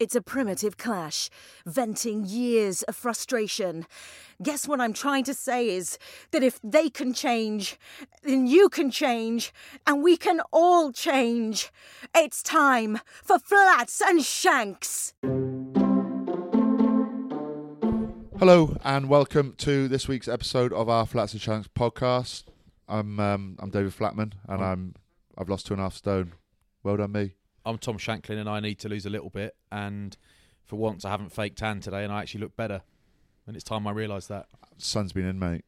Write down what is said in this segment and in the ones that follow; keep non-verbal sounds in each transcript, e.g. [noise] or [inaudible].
It's a primitive clash, venting years of frustration. Guess what I'm trying to say is that if they can change, then you can change, and we can all change. It's time for Flats and Shanks. Hello and welcome to this week's episode of our Flats and Shanks podcast. I'm um, I'm David Flatman and I'm I've lost two and a half stone. Well done me. I'm Tom Shanklin and I need to lose a little bit. And for once, I haven't faked tan today and I actually look better. And it's time I realised that. Sun's been in, mate.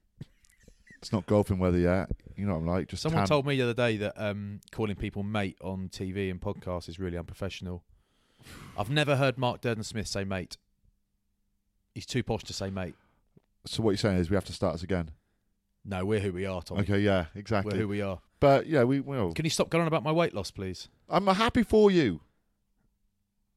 It's not golfing weather yet. You know what I'm like. Just Someone tan. told me the other day that um, calling people mate on TV and podcasts is really unprofessional. I've never heard Mark Durden Smith say mate. He's too posh to say mate. So what you're saying is we have to start us again. No, we're who we are, Tom. Okay, yeah, exactly. We're who we are. But yeah, we will. Can you stop going on about my weight loss, please? I'm happy for you.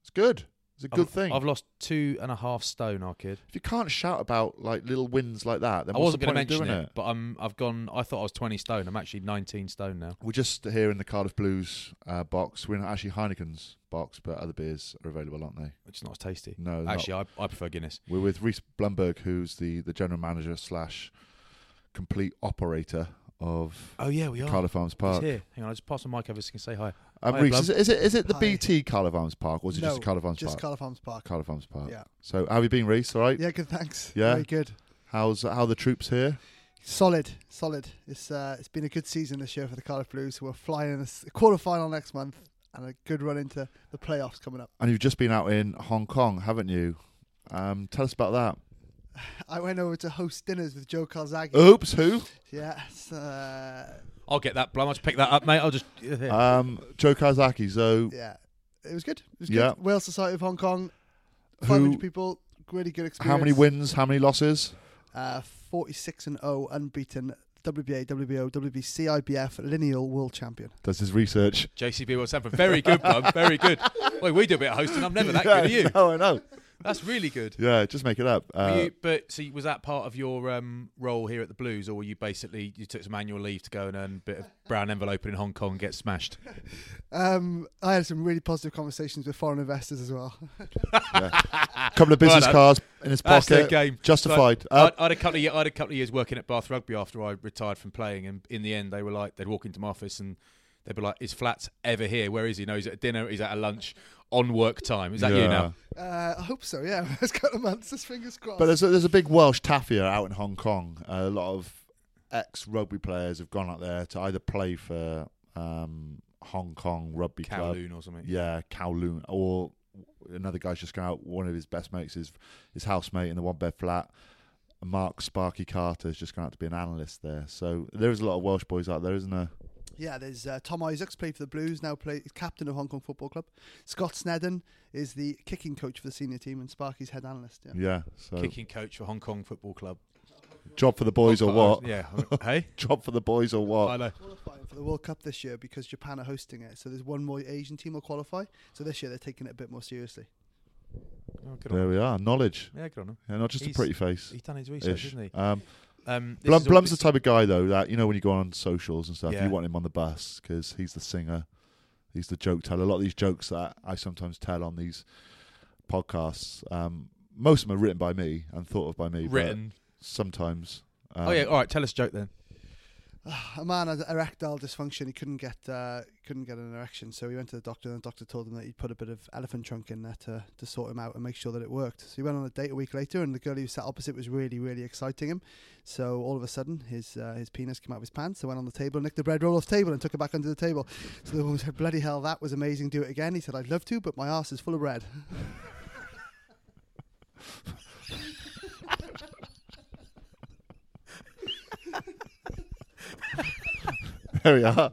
It's good. It's a good I've, thing. I've lost two and a half stone, our kid. if you can't shout about like little wins like that, then I what's wasn't the going to point of mention doing it, but I'm. I've gone. I thought I was 20 stone. I'm actually 19 stone now. We're just here in the Cardiff Blues uh, box. We're not actually Heineken's box, but other beers are available, aren't they? Which is not as tasty. No, actually, I, I prefer Guinness. We're with Reese Blumberg, who's the, the general manager slash complete operator of Oh yeah, we are. Cardiff Arms He's Park. here. Hang on, I just pass the mic over so you can say hi. Um, is it, is it is it the Hi. BT Cardiff Arms Park, or is it no, just Cardiff Arms just Park? Cardiff Arms Park. Cardiff Arms Park. Yeah. So, how have you been, Reese? All right. Yeah, good. Thanks. Yeah? very good. How's how are the troops here? Solid, solid. It's uh, it's been a good season this year for the Cardiff Blues. We're flying in the s- quarter final next month, and a good run into the playoffs coming up. And you've just been out in Hong Kong, haven't you? Um, tell us about that. [sighs] I went over to host dinners with Joe Calzaghe. Oops, who? Yeah, it's, uh, I'll get that, Blum. I'll just pick that up, mate. I'll just. Um, Joe Calzaghe. So, yeah. It was good. It was Yeah. good. Wales Society of Hong Kong, Who- 500 people, really good experience. how many wins? How many losses? Uh, 46 and 0, unbeaten. WBA, WBO, WBC, IBF, lineal world champion. Does his research? JCB World Sanford. Very good, Blum. Very good. [laughs] Well, we do a bit of hosting. I'm never that good. Are you? [laughs] No, I know. That's really good. Yeah, just make it up. Uh, you, but see, was that part of your um, role here at the Blues, or were you basically you took some annual leave to go and earn a bit of brown envelope in Hong Kong and get smashed? [laughs] Um, I had some really positive conversations with foreign investors as well. a [laughs] couple of business Well cards in his That's their pocket. game. Justified. So Uh, I, I, had a couple of years, I had a couple of years working at Bath Rugby after I retired from playing, and in the end, they were like, they'd walk into my office and they'd be like, "Is Flats ever here? Where is he? No, he's at dinner. He's at a lunch on work time. Is that you now?" Uh, I hope so. Yeah, [laughs] it's got a month. Just fingers crossed. But there's a, there's a big Welsh taffia out in Hong Kong. Uh, a lot of ex rugby players have gone out there to either play for um, Hong Kong Rugby Club, Kowloon or something. yeah, Kowloon, or another guy's just gone out. One of his best mates is his housemate in the one bed flat. Mark Sparky Carter has just gone out to be an analyst there. So there is a lot of Welsh boys out there, isn't there? Yeah, there's uh, Tom Isaacs played for the Blues. Now play captain of Hong Kong Football Club. Scott Snedden is the kicking coach for the senior team, and Sparky's head analyst. Yeah. Yeah. So Kicking coach for Hong Kong Football Club. Job for the boys or what? Yeah. hey. [laughs] Job for the boys or what? I know. qualifying for the World Cup this year because Japan are hosting it. So there's one more Asian team will qualify. So this year they're taking it a bit more seriously. Oh, good on There we are. Knowledge. Yeah, good on him. Yeah, not just He's- a pretty face. He's done his research, Ish. isn't he? Um, Um, Blum, is Blum's the type of guy though that you know when you go on socials and stuff, Yeah. you want him on the bus because he's the singer, he's the joke teller. A lot of these jokes that I sometimes tell on these podcasts, um, most of them are written by me and thought of by me. but written. sometimes. Um, oh yeah. All right. Tell us a joke then. [sighs] A man had erectile dysfunction. He couldn't get uh, couldn't get an erection, so he went to the doctor, and the doctor told him that he'd put a bit of elephant trunk in there to, to sort him out and make sure that it worked. So he went on a date a week later, and the girl he sat opposite was really really exciting him. So all of a sudden, his uh, his penis came out of his pants. So went on the table, nicked the bread roll off the table, and took it back under the table. So the woman said, "Bloody hell, that was amazing. Do it again." He said, "I'd love to, but my ass is full of bread." [laughs] [laughs] There we are.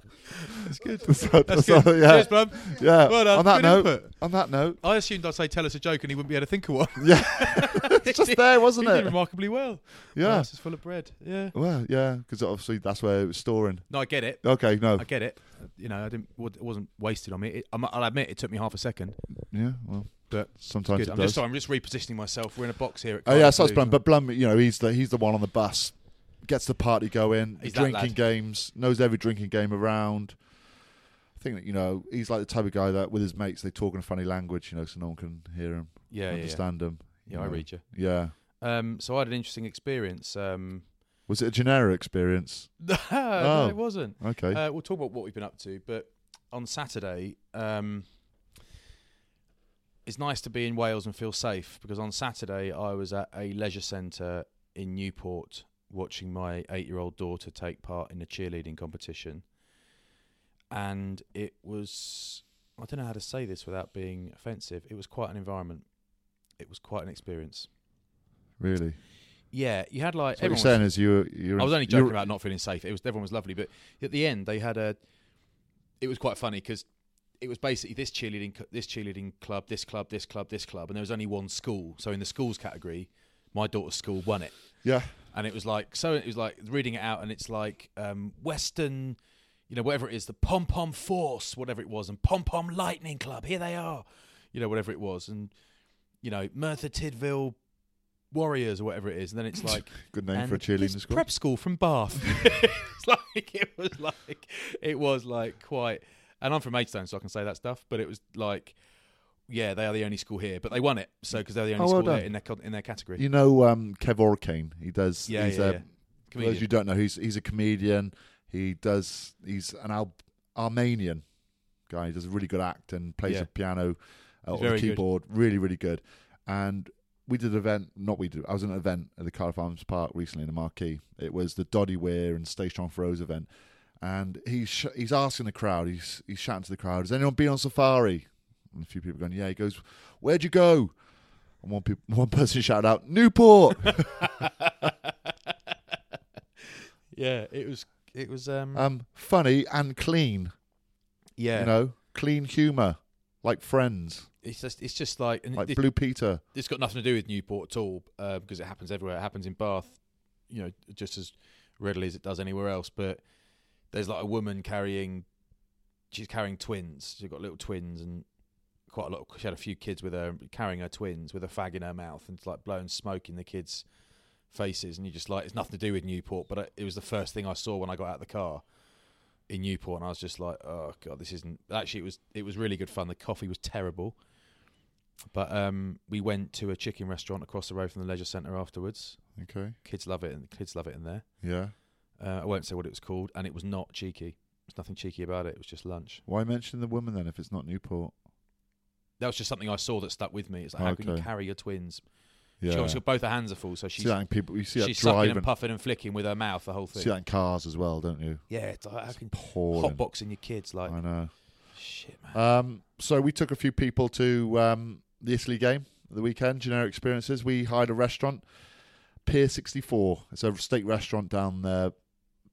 That's good. [laughs] That's so, good. yeah. Cheers, Blum. Yeah. Well done. on that Good note, input. on that note, I assumed I'd say tell us a joke and he wouldn't be able to think of one. yeah, [laughs] [laughs] it's just there, wasn't he did it? remarkably well. Yeah. This is full of bread. Yeah. Well, yeah, because obviously that's where it was storing. No, I get it. Okay, no, I get it. You know, I didn't. It wasn't wasted on me. It, I'll admit it took me half a second, yeah, well, but sometimes it I'm does. just sorry. I'm just repositioning myself. We're in a box here. At Oh yeah, so that's. Blum. But Blum, you know, he's the he's the one on the bus, gets the party going, He's drinking games, knows every drinking game around. I think that you know he's like the type of guy that with his mates they talk in a funny language, you know, so no one can hear him, yeah, yeah, yeah. understand him. Yeah, I read you. Yeah. Um, so I had an interesting experience. Um, Was it a generic experience? [laughs] no, Oh. it wasn't. Okay. Uh, we'll talk about what we've been up to, but on Saturday, um, it's nice to be in Wales and feel safe because on Saturday I was at a leisure centre in Newport watching my eight-year-old daughter take part in a cheerleading competition, and it was I don't know how to say this without being offensive. It was quite an environment. It was quite an experience. really. Yeah, you had like So what you're everyone was- saying is you you're I was only joking about not feeling safe. It was everyone was lovely, but at the end they had a. It was quite funny because it was basically this cheerleading, this cheerleading club, this club, this club, this club, and there was only one school. So in the schools category, my daughter's school won it, Yeah. And it was like so. It was like reading it out, and it's like um, Western, you know, whatever it is, the Pom Pom Force, whatever it was, and Pom Pom Lightning Club. Here they are, you know, whatever it was, and you know, Merthyr Tydfil Warriors or whatever it is, and then it's [laughs] like Good name for a cheerleading school. Prep school from Bath. [laughs] it's like it was like it was like quite. And I'm from Maidstone, so I can say that stuff. But it was like, yeah, they are the only school here, but they won it, so because they're the only Oh, well school there done. in their co- in their category. You know um, Kev Orkian. He does. yeah, he's yeah, a, yeah. For those you don't know, he's he's a comedian. He does. He's an Al- Armenian guy. He does a really good act and plays Yeah. the piano uh, He's or the very good. keyboard. Really, really good. And we did an event. Not we did. I was at an event at the Cardiff Arms Park recently in the Marquee. It was the Doddy Weir and Stay Strong for Rose event. And he's sh- he's asking the crowd. He's he's shouting to the crowd. Has anyone been on safari? And a few people going, yeah. He goes, where'd you go? And one peop [laughs] one person shouted out, Newport. [laughs] yeah, it was it was um, um, funny and clean. yeah. You know, clean humour, like Friends, it's just it's just like like it, Blue Peter. it's got nothing to do with Newport at all uh, because it happens everywhere. It happens in Bath, you know, just as readily as it does anywhere else. But there's like a woman carrying, she's carrying twins. She's got little twins and quite a lot. She had a few kids with her, carrying her twins with a fag in her mouth and it's like blowing smoke in the kids' faces. And you just like it's nothing to do with Newport, but it was the first thing I saw when I got out of the car in Newport, and I was just like, oh god, this isn't. Actually, it was it was really good fun. The coffee was terrible. But um, we went to a chicken restaurant across the road from the leisure centre afterwards. Okay, Kids love it, and kids love it in there. yeah. Uh, I won't say what it was called, and it was not cheeky. There's nothing cheeky about it. It was just lunch. Why mention the woman then if it's not Newport? That was just something I saw that stuck with me. It's like, how can you Okay. carry your twins? Yeah. She obviously got both her hands are full, so she's see that in people. You see that she's sucking driving. and puffing and flicking with her mouth the whole thing. see that in cars as well, don't you? Yeah, it's like, how can Pouring. hotboxing your kids like I know. shit, man. Um, so we took a few people to um, the Italy game at the weekend. Generic experiences. We hired a restaurant, Pier 64. It's a steak restaurant down there,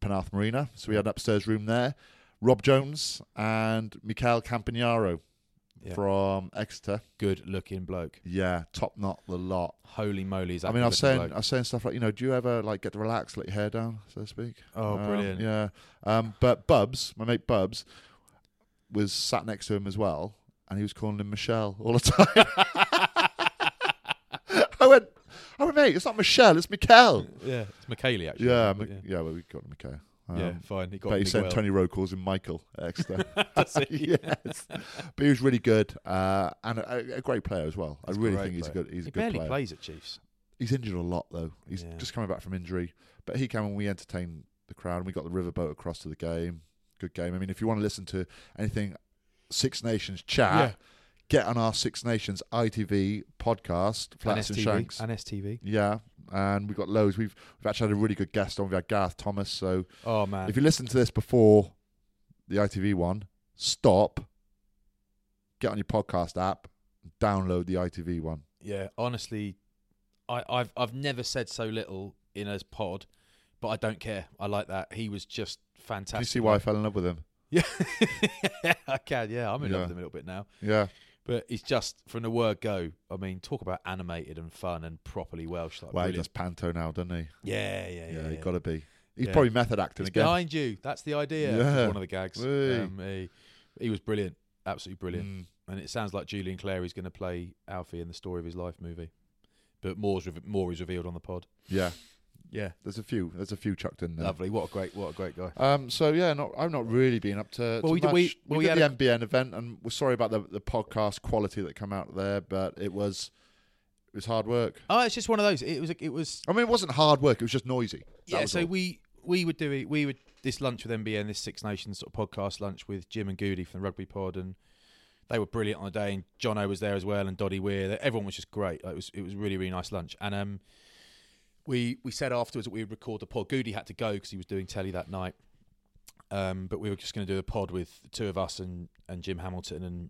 Penarth Marina. So we had an upstairs room there. Rob Jones and Michael Campagnaro Yeah. from Exeter. Good looking bloke. Yeah, top knot the lot. Holy moly, I mean, I was saying, bloke. I was saying stuff like, you know, do you ever like get to relax, let your hair down, so to speak? Oh, Um, brilliant. Yeah. Um, but Bubs, my mate Bubs, was sat next to him as well, and he was calling him Michelle all the [laughs] time. I went, I went, mate, it's not Michelle, it's Mikel. Yeah, it's Michaeli actually. Yeah, Mi- yeah, well, we got him Mikel. yeah, fine. He got but he me sent well. Tony Rowe calls him Michael at Exeter. [laughs] Does he? [laughs] yes, but he was really good uh, and a, a great player as well. He's I really great think he's a good. He's he a good barely player. plays at Chiefs. He's injured a lot though. He's Yeah. just coming back from injury, but he came and we entertained the crowd. and We got the riverboat across to the game. Good game. I mean, if you want to listen to anything Six Nations chat, Yeah. get on our Six Nations ITV podcast, Flats and, STV. Shanks. And STV. yeah, and we've got loads. We've we've actually had a really good guest on. We had Gareth Thomas. So Oh man. if you listen to this before the ITV one, stop, get on your podcast app, download the ITV one. Yeah, honestly, I, I've I've never said so little in a pod, but I don't care. I like that. He was just fantastic. You see why I fell in love with him? [laughs] Yeah, [laughs] I can. Yeah, I'm in love with him a little bit now. Yeah, But he's just from the word go. I mean, talk about animated and fun and properly Welsh. Like well, he brilliant. does panto now, doesn't he? Yeah, yeah, yeah. Yeah, yeah. he got to be. He's Yeah. probably method acting He's again. behind you. That's the idea. Yeah. One of the gags. Um, he, he was brilliant. Absolutely brilliant. Mm. And it sounds like Julian Clary is going to play Alfie in the story of his life movie. But more's re- more is revealed on the pod. Yeah, Yeah, there's a few. There's a few chucked in there. lovely. What a great, what a great guy. Um, so yeah, not, I've not really been up to. Well, to we much. we- well, we did had the MBN event, and we're sorry about the the podcast quality that came out there, but it was it was hard work. Oh, it's just one of those. It was, it was. I mean, it wasn't hard work; it was just noisy. That Yeah. So all. we we would do it. We would this lunch with MBN, this Six Nations sort of podcast lunch with Jim and Goody from the Rugby Pod, and they were brilliant on the day. And Jono was there as well, and Doddy Weir. Everyone was just great. Like, it was it was really really nice lunch. And um, we we said afterwards that we would record the pod. Goody had to go because he was doing telly that night. Um, but we were just going to do a pod with the two of us and, and Jim Hamilton and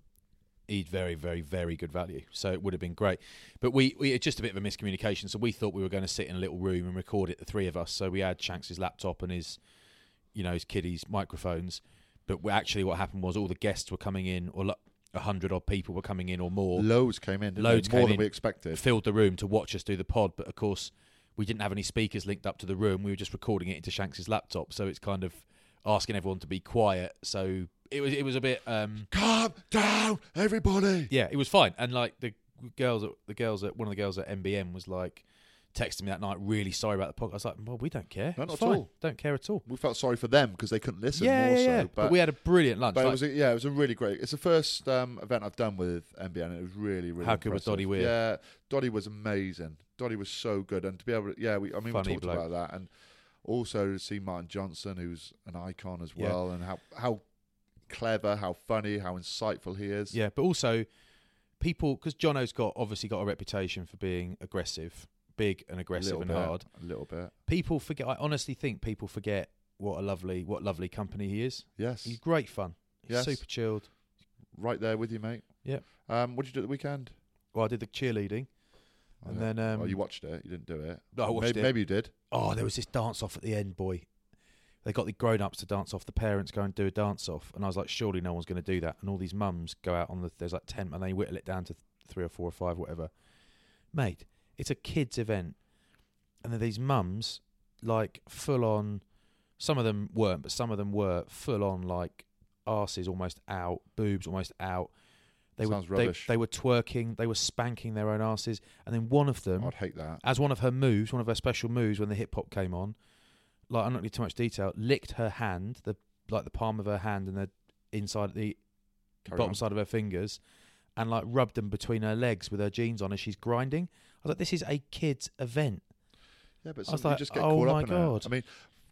he'd very, very, very good value. So it would have been great. But we, we it's just a bit of a miscommunication. So we thought we were going to sit in a little room and record it, the three of us. So we had Shanks's laptop and his, you know, his kiddies microphones. But actually, what happened was all the guests were coming in, or a hundred odd people were coming in, or more. loads came in. Loads more than in. we expected. Filled the room to watch us do the pod. But of course, we didn't have any speakers linked up to the room. We were just recording it into Shanks's laptop. So it's kind of asking everyone to be quiet. So it was it was a bit. Um, Calm down, everybody. yeah, it was fine. And like the girls, at, the girls at one of the girls at MBM was like texting me that night, really sorry about the podcast. I was like, well, we don't care. No, It's not at fine. all. Don't care at all. We felt sorry for them because they couldn't listen. yeah, more yeah, so, yeah. But, we had a brilliant lunch. but it was a, yeah, it was a really great. It's the first um, event I've done with MBN. It was really, really. How good was impressive. Doddy Weir? Yeah, Doddy was amazing. Doddy was so good, and to be able, to, yeah, we, I mean, Funny we talked bloke. about that, and also to see Martin Johnson, who's an icon as Yeah. well, and how how clever, how funny, how insightful he is. yeah, but also people because Jono's got obviously got a reputation for being aggressive, big and aggressive and bit, hard. a little bit. People forget. I honestly think people forget what a lovely, what lovely company he is. Yes, He's great fun. He's Yes. super chilled. right there with you, mate. Yep. Um, what did you do at the weekend? Well, I did the cheerleading, and then um, oh, you watched it. You didn't do it. No, I watched maybe, it. Maybe you did. Oh, there was this dance off at the end, boy. They got the grown ups to dance off, the parents go and do a dance off. And I was like, surely no one's going to do that. And all these mums go out on the, there's like 10, and they whittle it down to three or four or five, whatever. Mate, it's a kids' event. And then these mums, like full on, some of them weren't, but some of them were full on, like arses almost out, boobs almost out. They Sounds were rubbish. they were twerking, they were spanking their own asses, and then one of them, I'd hate that. as one of her moves, one of her special moves when the hip hop came on, like I'm not going too much detail, licked her hand, the like the palm of her hand and the inside the Carry bottom on. side of her fingers, and like rubbed them between her legs with her jeans on as she's grinding. I was like, this is a kids' event. Yeah, but I was like, you just get oh caught my up in God. it. I mean,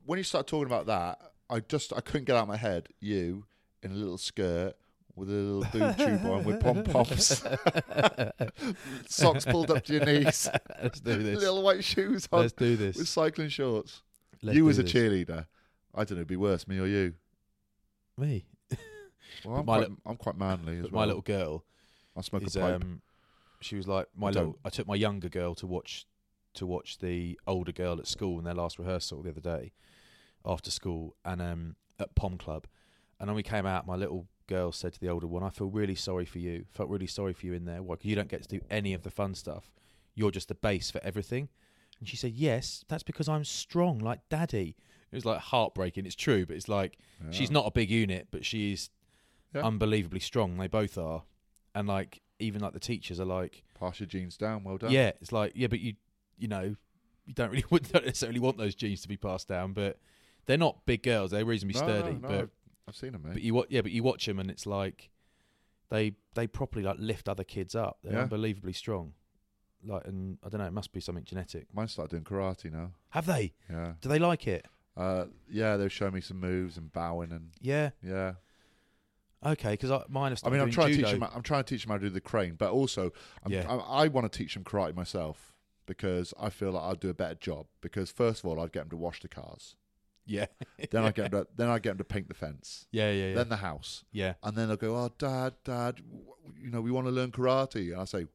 when you start talking about that, I just I couldn't get out of my head you in a little skirt with a little boob tube on with pom poms, [laughs] socks pulled up to your knees, Let's do this. little white shoes on Let's do this. with cycling shorts. Let's you do as a this. cheerleader, I don't know, it'd be worse, me or you. Me. [laughs] Well, I'm my quite, little- I'm quite manly as But well. my little girl I smoke is a pipe. um, she was like my I little. don't. I took my younger girl to watch to watch the older girl at school in their last rehearsal the other day after school and um at Pom Club, and then we came out. My little girl said to the older one, "I feel really sorry for you. Felt really sorry for you in there. Why? 'Cause you don't get to do any of the fun stuff. You're just the base for everything." And she said, "Yes, that's because I'm strong, like Daddy." It was like heartbreaking. It's true, but it's like she's not a big unit, but she's Yeah. unbelievably strong. They both are, and like even like the teachers are like, Pass your jeans down. Well done. yeah, it's like yeah, but you you know you don't really [laughs] don't necessarily want those genes to be passed down, but they're not big girls. They're reasonably No, sturdy, no, no, but I've, seen them, mate. but you wa- yeah, but you watch them and it's like they they properly like lift other kids up. They're Yeah. unbelievably strong. Like and I don't know, it must be something genetic. Mine started doing karate now. Have they? Yeah. Do they like it? Uh, yeah, they're showing me some moves and bowing and Yeah. yeah. Okay, because mine have I mean, I'm trying to teach them. I'm trying to teach them how to do the crane, but also, I'm, Yeah. I, I want to teach them karate myself because I feel like I'd do a better job. Because first of all, I'd get them to wash the cars, Yeah. [laughs] then I get them to, then I get them to paint the fence, yeah, yeah, yeah. then the house, yeah. and then they'll go, "Oh, Dad, Dad, w- you know, we want to learn karate," and I say,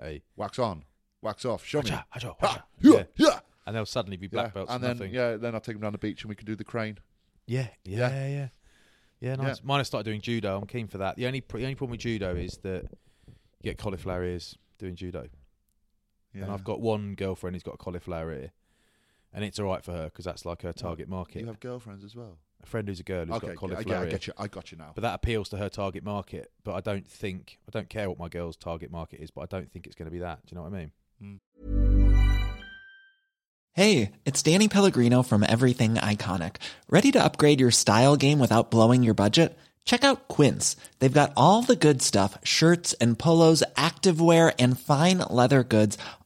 Hey. "Wax on, wax off, show me." Hacha, hacha, Ha, yeah, Yeah. yeah. And they'll suddenly be black belts. and then nothing. yeah, then I'll take them down the beach and we can do the crane. Yeah, yeah, Yeah. yeah, yeah. Nice. Mine have started doing judo. I'm keen for that. The only pr- the only problem with judo is that you get cauliflower ears doing judo. Yeah. And I've got one girlfriend who's got a cauliflower ear, and it's all right for her because that's like her target market. You have girlfriends as well. a friend who's a girl who's okay, got cauliflower get, I ear. get you. I got you now. But that appeals to her target market. But I don't think I don't care what my girl's target market is. But I don't think it's going to be that. Do you know what I mean? Hmm. Hey, it's Danny Pellegrino from Everything Iconic. Ready to upgrade your style game without blowing your budget? Check out Quince. They've got all the good stuff shirts and polos, activewear, and fine leather goods,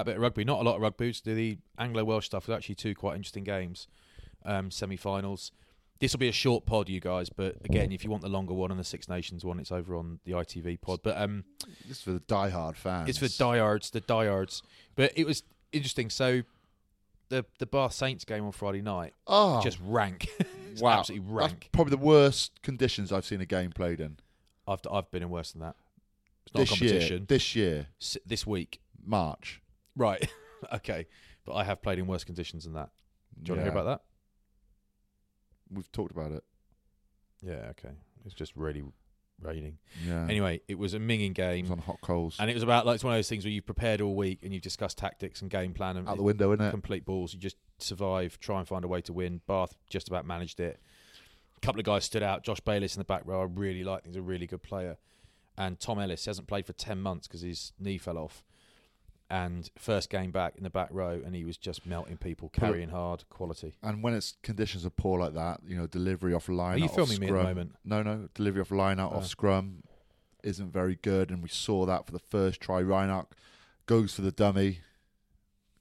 About a bit of rugby, not a lot of rugby. Do the Anglo Welsh stuff. There's actually two quite interesting games, um, semi-finals. This will be a short pod, you guys. But again, if you want the longer one and the Six Nations one, it's over on the ITV pod. But um, This is for the die-hard fans. It's for diehards, the diehards. But it was interesting. So the the Bath Saints game on Friday night, Oh. just rank. [laughs] Wow, absolutely That's rank. probably the worst conditions I've seen a game played in I've I've been in worse than that. It's not this a competition. year. This year, S- this week, March. Right? [laughs] okay, but I have played in worse conditions than that. Do you want to hear Yeah. about that? We've talked about it. Yeah. Okay. It's just really raining. Yeah. Anyway, it was a minging it game. was on hot coals. And it was about like it's one of those things where you've prepared all week and you've discussed tactics and game plan and Out the window, isn't it? complete balls. You just survive, try and find a way to win. Bath just about managed it. A couple of guys stood out. Josh Bayliss in the back row, I really like. He's a really good player. And Tom Ellis he hasn't played for ten months because his knee fell off. And first game back in the back row, and he was just melting people, carrying hard, quality. And when it's conditions are poor like that, you know, delivery off line. Are you filming me at the moment? No, no, delivery off line out Oh. off scrum isn't very good, and we saw that for the first try. Reinach goes for the dummy,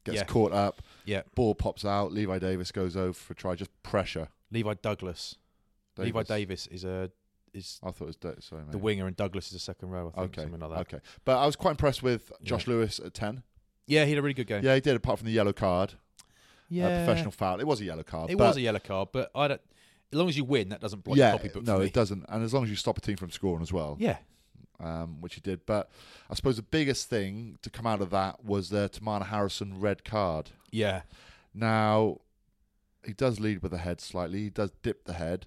gets Yeah. caught up, Yeah, ball pops out. Levi Davis goes over for a try, just pressure. Levi Douglas. Levi Davis is a is I thought it was Da- sorry, mate. the winger, and Douglas is a second row. I think Okay, something like that. okay. But I was quite impressed with Josh Yeah. Lewis at ten. Yeah, he had a really good game. Yeah, he did. Apart from the yellow card, yeah. uh, professional foul. It was a yellow card. It was a yellow card, but I don't. As long as you win, that doesn't block yeah, copybook. no, it doesn't. And as long as you stop a team from scoring as well, Yeah, um, which he did. But I suppose the biggest thing to come out of that was the Teimana Harrison red card. Yeah. Now, he does lead with the head slightly. He does dip the head.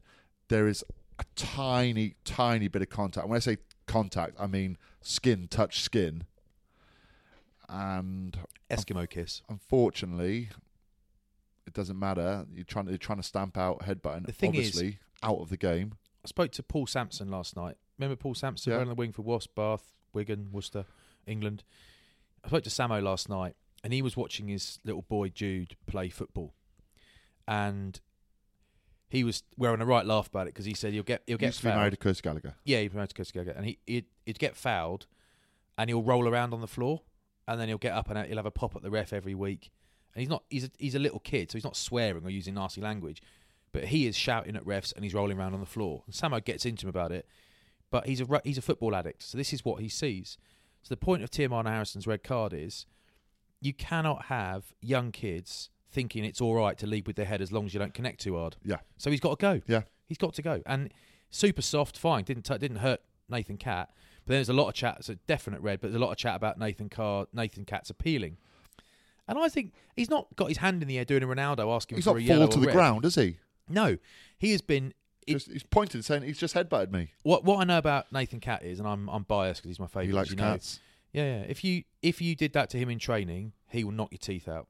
There is a tiny, tiny bit of contact. When I say contact, I mean skin touch skin. And Eskimo kiss. unfortunately, it doesn't matter. You're trying to you're trying to stamp out headbutting. The thing is- obviously out of the game. I spoke to Paul Sampson last night. Remember Paul Sampson Yeah. running the wing for Wasp, Bath, Wigan, Worcester, England. I spoke to Samo last night, and he was watching his little boy Jude play football, and he was wearing a right laugh about it because he said he'll get he'll get Used to be fouled. married to Chris Gallagher. Yeah, he promoted Chris Gallagher, and he he'd, he'd get fouled, and he'll roll around on the floor, and then he'll get up and he'll have a pop at the ref every week. And he's not he's a, he's a little kid, so he's not swearing or using nasty language, but he is shouting at refs and he's rolling around on the floor. And Samo gets into him about it, but he's a he's a football addict, so this is what he sees. So the point of Teimana Harrison's red card is you cannot have young kids thinking it's all right to lead with their head as long as you don't connect too hard. Yeah. So he's got to go. Yeah. He's got to go. And super soft, fine. Didn't t- didn't hurt Nathan Catt. But then there's a lot of chat. It's a definite red, but there's a lot of chat about Nathan Catt, Nathan Catt's appealing. And I think he's not got his hand in the air doing a Ronaldo asking He's for not a yellow fall to the red. ground, is he? No, he has been. it- Just, he's pointed, saying he's just headbutted me. what what I know about Nathan Catt is, and I'm I'm biased because he's my favourite. He likes you know. cats. Yeah, yeah. If you if you did that to him in training, he will knock your teeth out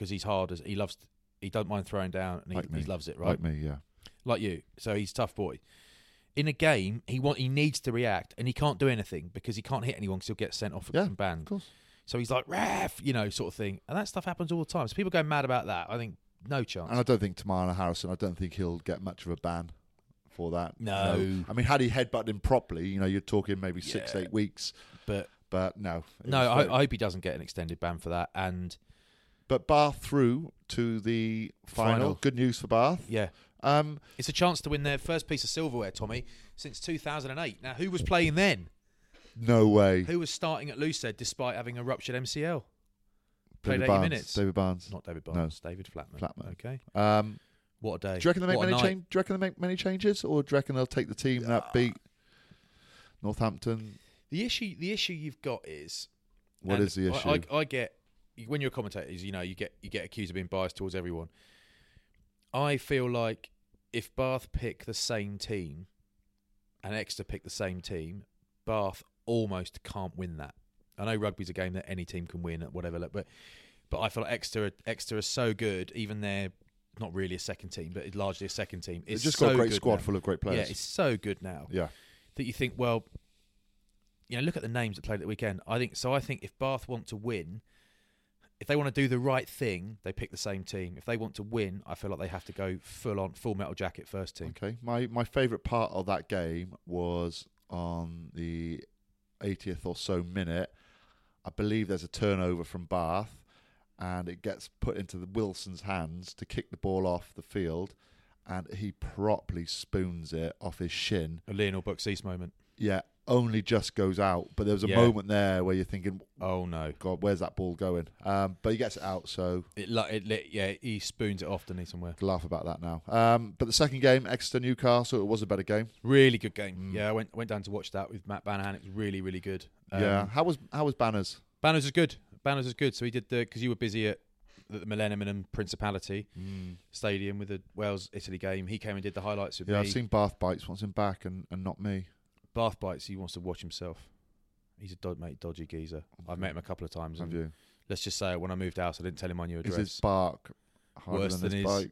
because he's hard as he loves. He don't mind throwing down, and he, Like he loves it. Right, Like me, yeah. like you. So he's a tough boy. In a game, he want he needs to react, and he can't do anything because he can't hit anyone because he'll get sent off Yeah, and banned. Of course. So he's like ref, you know, sort of thing, and that stuff happens all the time. So people go mad about that. I think no chance. And I don't think Teimana Harrison, I don't think he'll get much of a ban for that. No. I mean, had he headbutted him properly, you know, you're talking maybe six, Yeah. eight weeks. but But no. no, I, I hope he doesn't get an extended ban for that. And But Bath through to the final. Final. Good news for Bath. yeah, Um, it's a chance to win their first piece of silverware, Tommy, since 2008. Now, who was playing then? no way. Who was starting at loosehead despite having a ruptured MCL? Played David 80 Barnes. minutes. David Barnes. Not David Barnes. No. David Flatman. Flatman. Okay. Um, What a day. do you reckon they make What many night. change? Do you reckon they make many changes, or do you reckon they'll take the team that beat Northampton? The issue, the issue you've got is What is the I- issue? I, I get when you're a commentator, you know, you get you get accused of being biased towards everyone. I feel like if Bath pick the same team and Exeter pick the same team, Bath almost can't win that. I know rugby's a game that any team can win at whatever, but but I feel like Exeter Exeter is so good, even they're not really a second team, but it's largely a second team. They've It's just so got a great squad now. full of great players. Yeah, it's so good now yeah. that you think, well, you know, look at the names that played at the weekend. I think so. I think if Bath want to win, if they want to do the right thing, they pick the same team. If they want to win, I feel like they have to go full on, full metal jacket first team. Okay. My my favourite part of that game was on the 80th or so minute. I believe there's a turnover from Bath, and it gets put into the Wilson's hands to kick the ball off the field, and he properly spoons it off his shin. A Lionel Beauxis moment. Yeah, only just goes out. But there was a Yeah. moment there where you're thinking, Oh no, God, where's that ball going? Um, but he gets it out, so it, it, lit yeah, he spoons it off, doesn't he, somewhere. laugh about that now. Um, but the second game, Exeter Newcastle, it was a better game. Really good game. Mm. Yeah, I went went down to watch that with Matt Banahan. It was really really good. yeah. Um, How was how was Banners? Banners is good. Banners is good. So he did the because you were busy at the Millennium and Principality Stadium with the Wales Italy game. He came and did the highlights with Yeah, me. I've seen Bath bites once in back and, and not me. Bath bites. He wants to watch himself. He's a dod, mate, dodgy geezer. I've met him a couple of times. Have And you? let's just say when I moved out, I didn't tell him my new address. Is his bark harder Worse than, than his bite?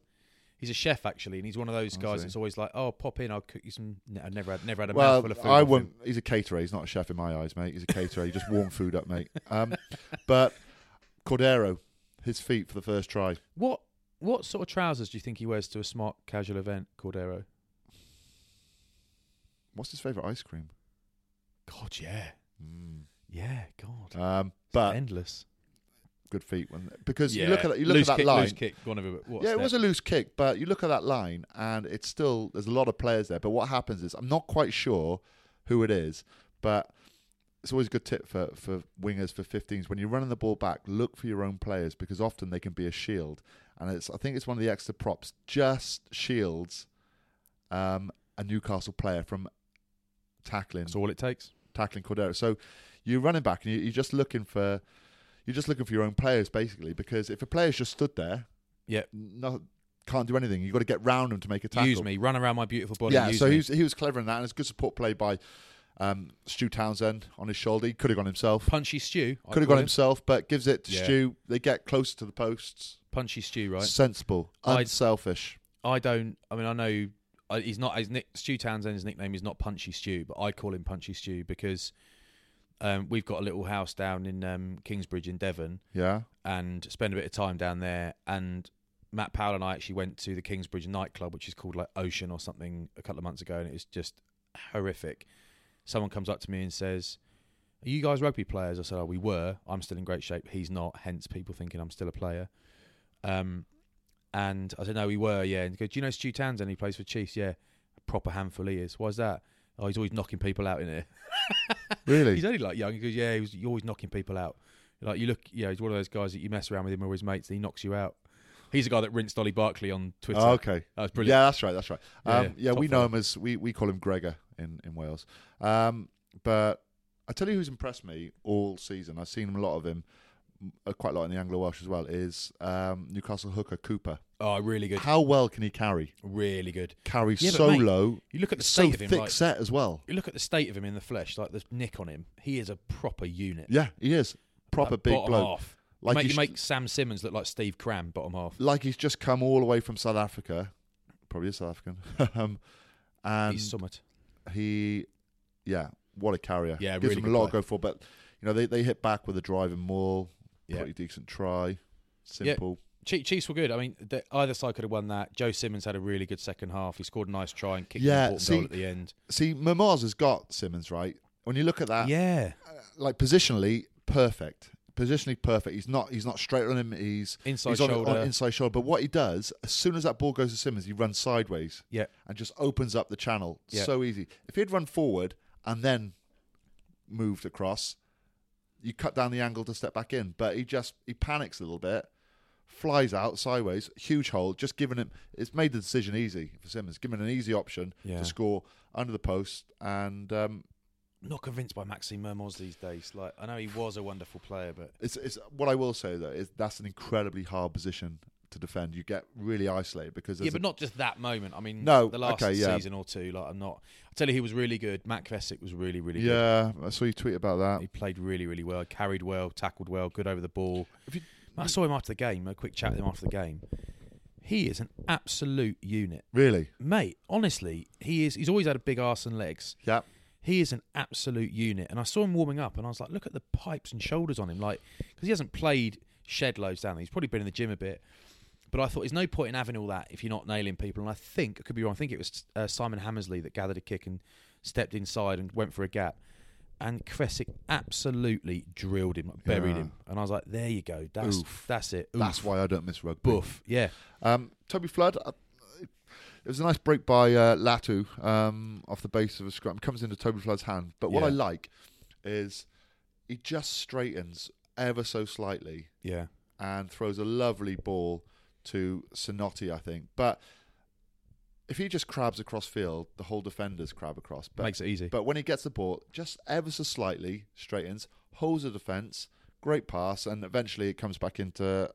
He's a chef actually, and he's one of those I guys see. that's always like, "Oh, pop in, I'll cook you some." No, I never had, never had a Well, mouthful of food. I won't. He's a caterer. He's not a chef in my eyes, mate. He's a caterer. he just warm food up, mate. Um, but Cordero, his feet for the first try. What what sort of trousers do you think he wears to a smart casual event, Cordero? What's his favourite ice cream? God, yeah, Mm. yeah, God, Um, but endless. good feet when because yeah. you look at that, you look loose at that kick, line. Loose kick. Go on, over, what yeah, it was a loose kick, but you look at that line, and it's still there's a lot of players there. But what happens is I'm not quite sure who it is, but it's always a good tip for for wingers for 15s when you're running the ball back. Look for your own players because often they can be a shield, and it's I think it's one of the extra props just shields um, a Newcastle player from tackling. That's all it takes. tackling Cordero. So you're running back and you- you're just looking for you're just looking for your own players basically because if a player's just stood there, Yeah. no, can't do anything. You've got to get round him to make a tackle. Use me, run around my beautiful body. Yeah, so he was, he was clever in that, and it's good support play by um, Stu Townsend on his shoulder. He could have gone himself. punchy stew. Could have gone him. himself, but gives it to Yeah. Stu. They get closer to the posts. Punchy stew, right? Sensible, unselfish. I don't. I mean, I know I, he's not. His nick, Stu Townsend's nickname is not Punchy Stew, but I call him Punchy Stew because um, we've got a little house down in um, Kingsbridge in Devon, Yeah. and spend a bit of time down there. And Matt Powell and I actually went to the Kingsbridge nightclub, which is called like Ocean or something, a couple of months ago, and it was just horrific. Someone comes up to me and says, "Are you guys rugby players?" I said, "Oh, we were. I'm still in great shape. He's not. Hence, people thinking I'm still a player." Um, and I said, "No, we were. Yeah." And he goes, "Do you know Stu Townsend? He plays for Chiefs. Yeah, a proper handful he is. Why's that? Oh, he's always knocking people out in here. [laughs] Really? he's only like young. He goes, "Yeah, he was, you're always knocking people out. Like you look, yeah, he's one of those guys that you mess around with him or his mates, and he knocks you out." He's the guy that rinsed Ollie Barkley on Twitter. Oh, okay. that was brilliant. Yeah, that's right. That's right. Yeah, Um, yeah, yeah, we know him as we, we call him Gregor in in Wales. Um, but I tell you who's impressed me all season. I've seen a lot of him, quite a lot in the Anglo Welsh as well. Is um, Newcastle hooker Cooper? Oh, really good. How well can he carry? Really good. Carry Yeah, so mate, low. You look at the so state of him. thick like, set as well. You look at the state of him in the flesh, like the nick on him. He is a proper unit. Yeah, he is proper Like, big bloke. half. Like you make, you make Sam Simmonds look like Steve Cram, bottom half. like he's just come all the way from South Africa. Probably a South African. [laughs] um, and He's summit. he, yeah, what a carrier. Yeah, gives really him a lot to go for. But you know, they they hit back with a driving maul. Yeah. Pretty decent try. Yeah. Simple. Chiefs, Chiefs were good. I mean, the, either side could have won that. Joe Simmonds had a really good second half. He scored a nice try and kicked Yeah, important see- goal at the end. See, Mermoz has got Simmonds right. When you look at that, yeah, uh, like positionally perfect. Positionally perfect. He's not. He's not straight on him. He's Inside he's on- on shoulder. inside shoulder. But what he does, as soon as that ball goes to Simmonds, he runs sideways. Yeah. and just opens up the channel. Yeah. So easy. If he'd run forward and then moved across, you cut down the angle to step back in. But he just he panics a little bit, flies out sideways, huge hole. Just giving him, it's made the decision easy for Simmonds. Given an easy option Yeah. to score under the post, and um, not convinced by Maxime Mermoz these days. Like I know he was a wonderful player, but it's it's what I will say though is that's an incredibly hard position to defend. You get really isolated because yeah, but a- not just that moment. I mean, No, the last okay, yeah. season or two. Like I'm not. I tell you, he was really good. Matt Kvesic was really, really good. yeah. I saw you tweet about that. He played really, really well. Carried well, tackled well, good over the ball. You- I saw him after the game. A quick chat with him after the game. He is an absolute unit, Really? mate. Honestly, he is. He's always had a big arse and legs. Yeah. He is an absolute unit. And I saw him warming up, and I was like, look at the pipes and shoulders on him, like because he hasn't played shed loads down there. He's probably been in the gym a bit. But I thought there's no point in having all that if you're not nailing people. And I think I could be wrong. I think it was uh, Simon Hammersley that gathered a kick and stepped inside and went for a gap. And Kvesic absolutely drilled him, like buried Yeah. him. And I was like, there you go. That's Oof. that's it. That's why I don't miss rugby. Boof. Yeah. Um, Toby Flood. Uh, it was a nice break by uh, Latu um, off the base of a scrum. Comes into Toby Flood's hand. But what Yeah. I like is he just straightens ever so slightly Yeah. and throws a lovely ball to Sinoti, I think. But if he just crabs across field, the whole defenders crab across. But, Makes it easy. But when he gets the ball, just ever so slightly straightens, holds the defence, great pass, and eventually it comes back into,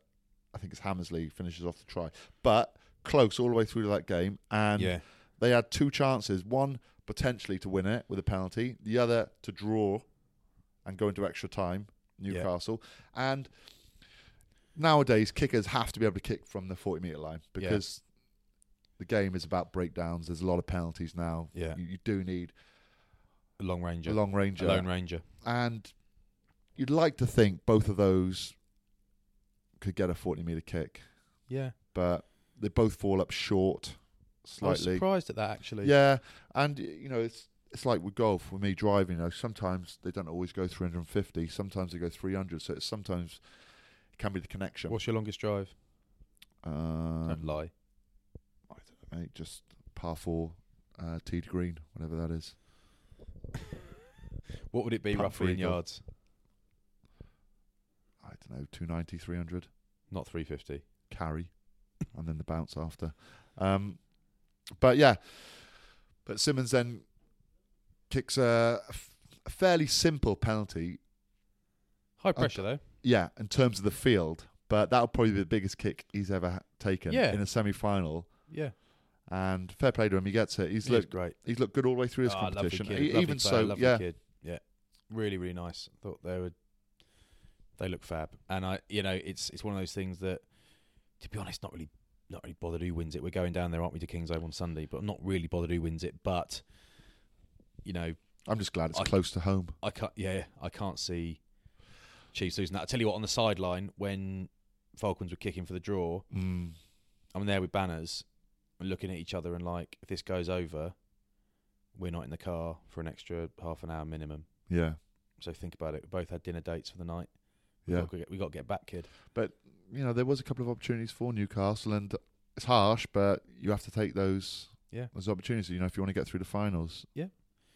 I think it's Hammersley finishes off the try. But close all the way through to that game, and Yeah. they had two chances. One potentially to win it with a penalty, the other to draw and go into extra time. Newcastle and nowadays kickers have to be able to kick from the 40 meter line Yeah. because the game is about breakdowns. There's a lot of penalties now. Yeah. you, you do need A long ranger. a long ranger, A lone ranger. and you'd like to think both of those could get a 40 meter kick, Yeah. but they both fall up short I was slightly. surprised at that actually. Yeah, and you know it's it's like with golf with me driving. You know, sometimes they don't always go 350. Sometimes they go 300. So it's sometimes it can be the connection. What's your longest drive? Um, Don't lie. I don't know, mate. Just par four, uh, tee to green, whatever that is. [laughs] What would it be Putt roughly in eagle. yards? I don't know, 290, 300 Not 350. carry, [laughs] and then the bounce after. Um, but yeah, but Simmonds then kicks a, a fairly simple penalty. High pressure though. Yeah, in terms of the field, but that'll probably be the biggest kick he's ever taken Yeah. in a semi-final. Yeah. And fair play to him, he gets it. He's He looked great. He's looked good all the way through his Oh, lovely competition. kid, E- lovely Even player, so, lovely yeah, kid. yeah, really, really nice. Thought they were, they look fab, and I, you know, it's it's one of those things that, to be honest, not really, not really bothered who wins it. We're going down there, aren't we, to Kingsholm on Sunday? But I'm not really bothered who wins it. But, you know, I'm just glad it's I- close to home. I can't. Yeah, I can't see Chiefs losing that. I tell you what, on the sideline when Falcons were kicking for the draw, Mm. I'm there with banners looking at each other and like, if this goes over, we're not in the car for an extra half an hour minimum. Yeah, So think about it. We both had dinner dates for the night. We yeah. got get, we got to get back, kid. But you know, there was a couple of opportunities for Newcastle, and it's harsh, but you have to take those Yeah. those opportunities. You know, if you want to get through the finals. Yeah.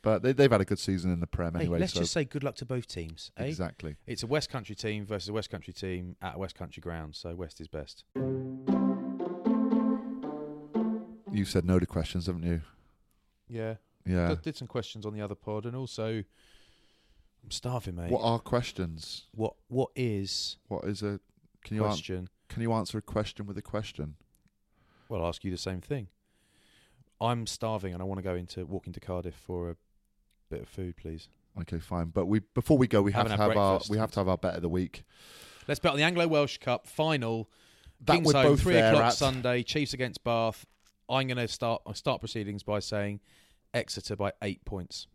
But they, they've had a good season in the Prem Hey, anyway. let's so just say good luck to both teams. Eh? exactly. It's a West Country team versus a West Country team at a West Country ground, so West is best. You've said no to questions, haven't you? Yeah. Yeah. Did, did some questions on the other pod, and also I'm starving, mate. What are questions? what what is What is a? Can you an- question? can you answer a question with a question? Well, I'll ask you the same thing. I'm starving, and I want to go into walk into Cardiff for a bit of food, please. Okay, fine. But we before we go, we have Haven't to had have our breakfast. we have to have our bet of the week. Let's bet on the Anglo Welsh Cup final. That Kings we're Home, both three there o'clock at. Sunday. Chiefs against Bath. I'm going to start I'll start proceedings by saying Exeter by eight points.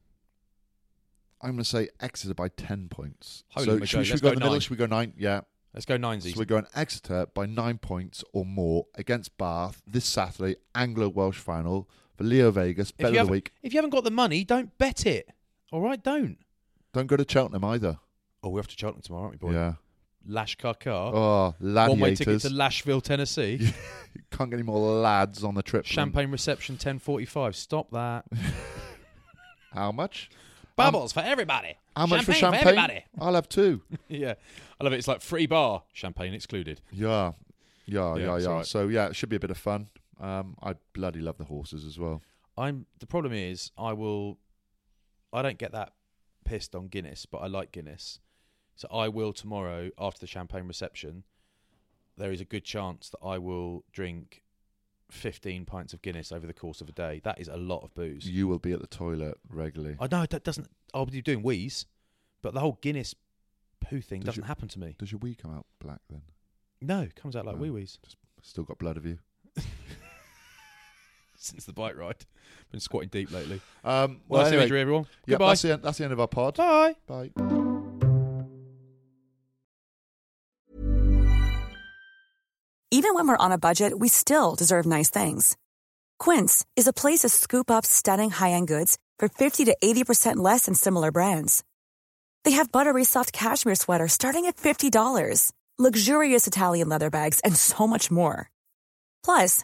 I'm going to say Exeter by ten points. Holy so mojo, should, we- should let's we go, go in the middle? nine. Should we go nine? Yeah. Let's go nine So we're going Exeter by nine points or more against Bath this Saturday, Anglo Welsh final for LeoVegas, bet of the week. if you haven't got the money, don't bet it. All right, don't. Don't go to Cheltenham either. Oh, we're off to Cheltenham tomorrow, aren't we, boy? Yeah. Lash car car. Oh, One way ticket to Lashville, Tennessee. [laughs] You can't get any more lads on the trip. Champagne reception, ten forty-five. Stop that. [laughs] How much? Bubbles for everybody. How much for Champagne champagne? everybody. [laughs] I'll have two. yeah, I love it. It's like free bar, champagne excluded. Yeah. Yeah, Yeah, yeah, it's yeah. So yeah, it should be a bit of fun. Um, I bloody love the horses as well. I'm. The problem is, I will. I don't get that pissed on Guinness, but I like Guinness. So I will tomorrow after the champagne reception. There is a good chance that I will drink 15 pints of Guinness over the course of a day. That is a lot of booze. You will be at the toilet regularly. I know that doesn't. I'll be doing wheeze, but the whole Guinness poo thing Does doesn't you- happen to me. Does your wee come out black then? No, it comes out like No. wee wees. Still got blood of you. Since the bike ride, [laughs] been squatting deep lately. Um, Well, well, nice anyway, imagery, everyone. yeah, Goodbye. that's the, end, that's the end of our pod. Bye. Bye. Even when we're on a budget, we still deserve nice things. Quince is a place to scoop up stunning high-end goods for 50 to 80% less than similar brands. They have buttery soft cashmere sweaters starting at $50, luxurious Italian leather bags, and so much more. Plus,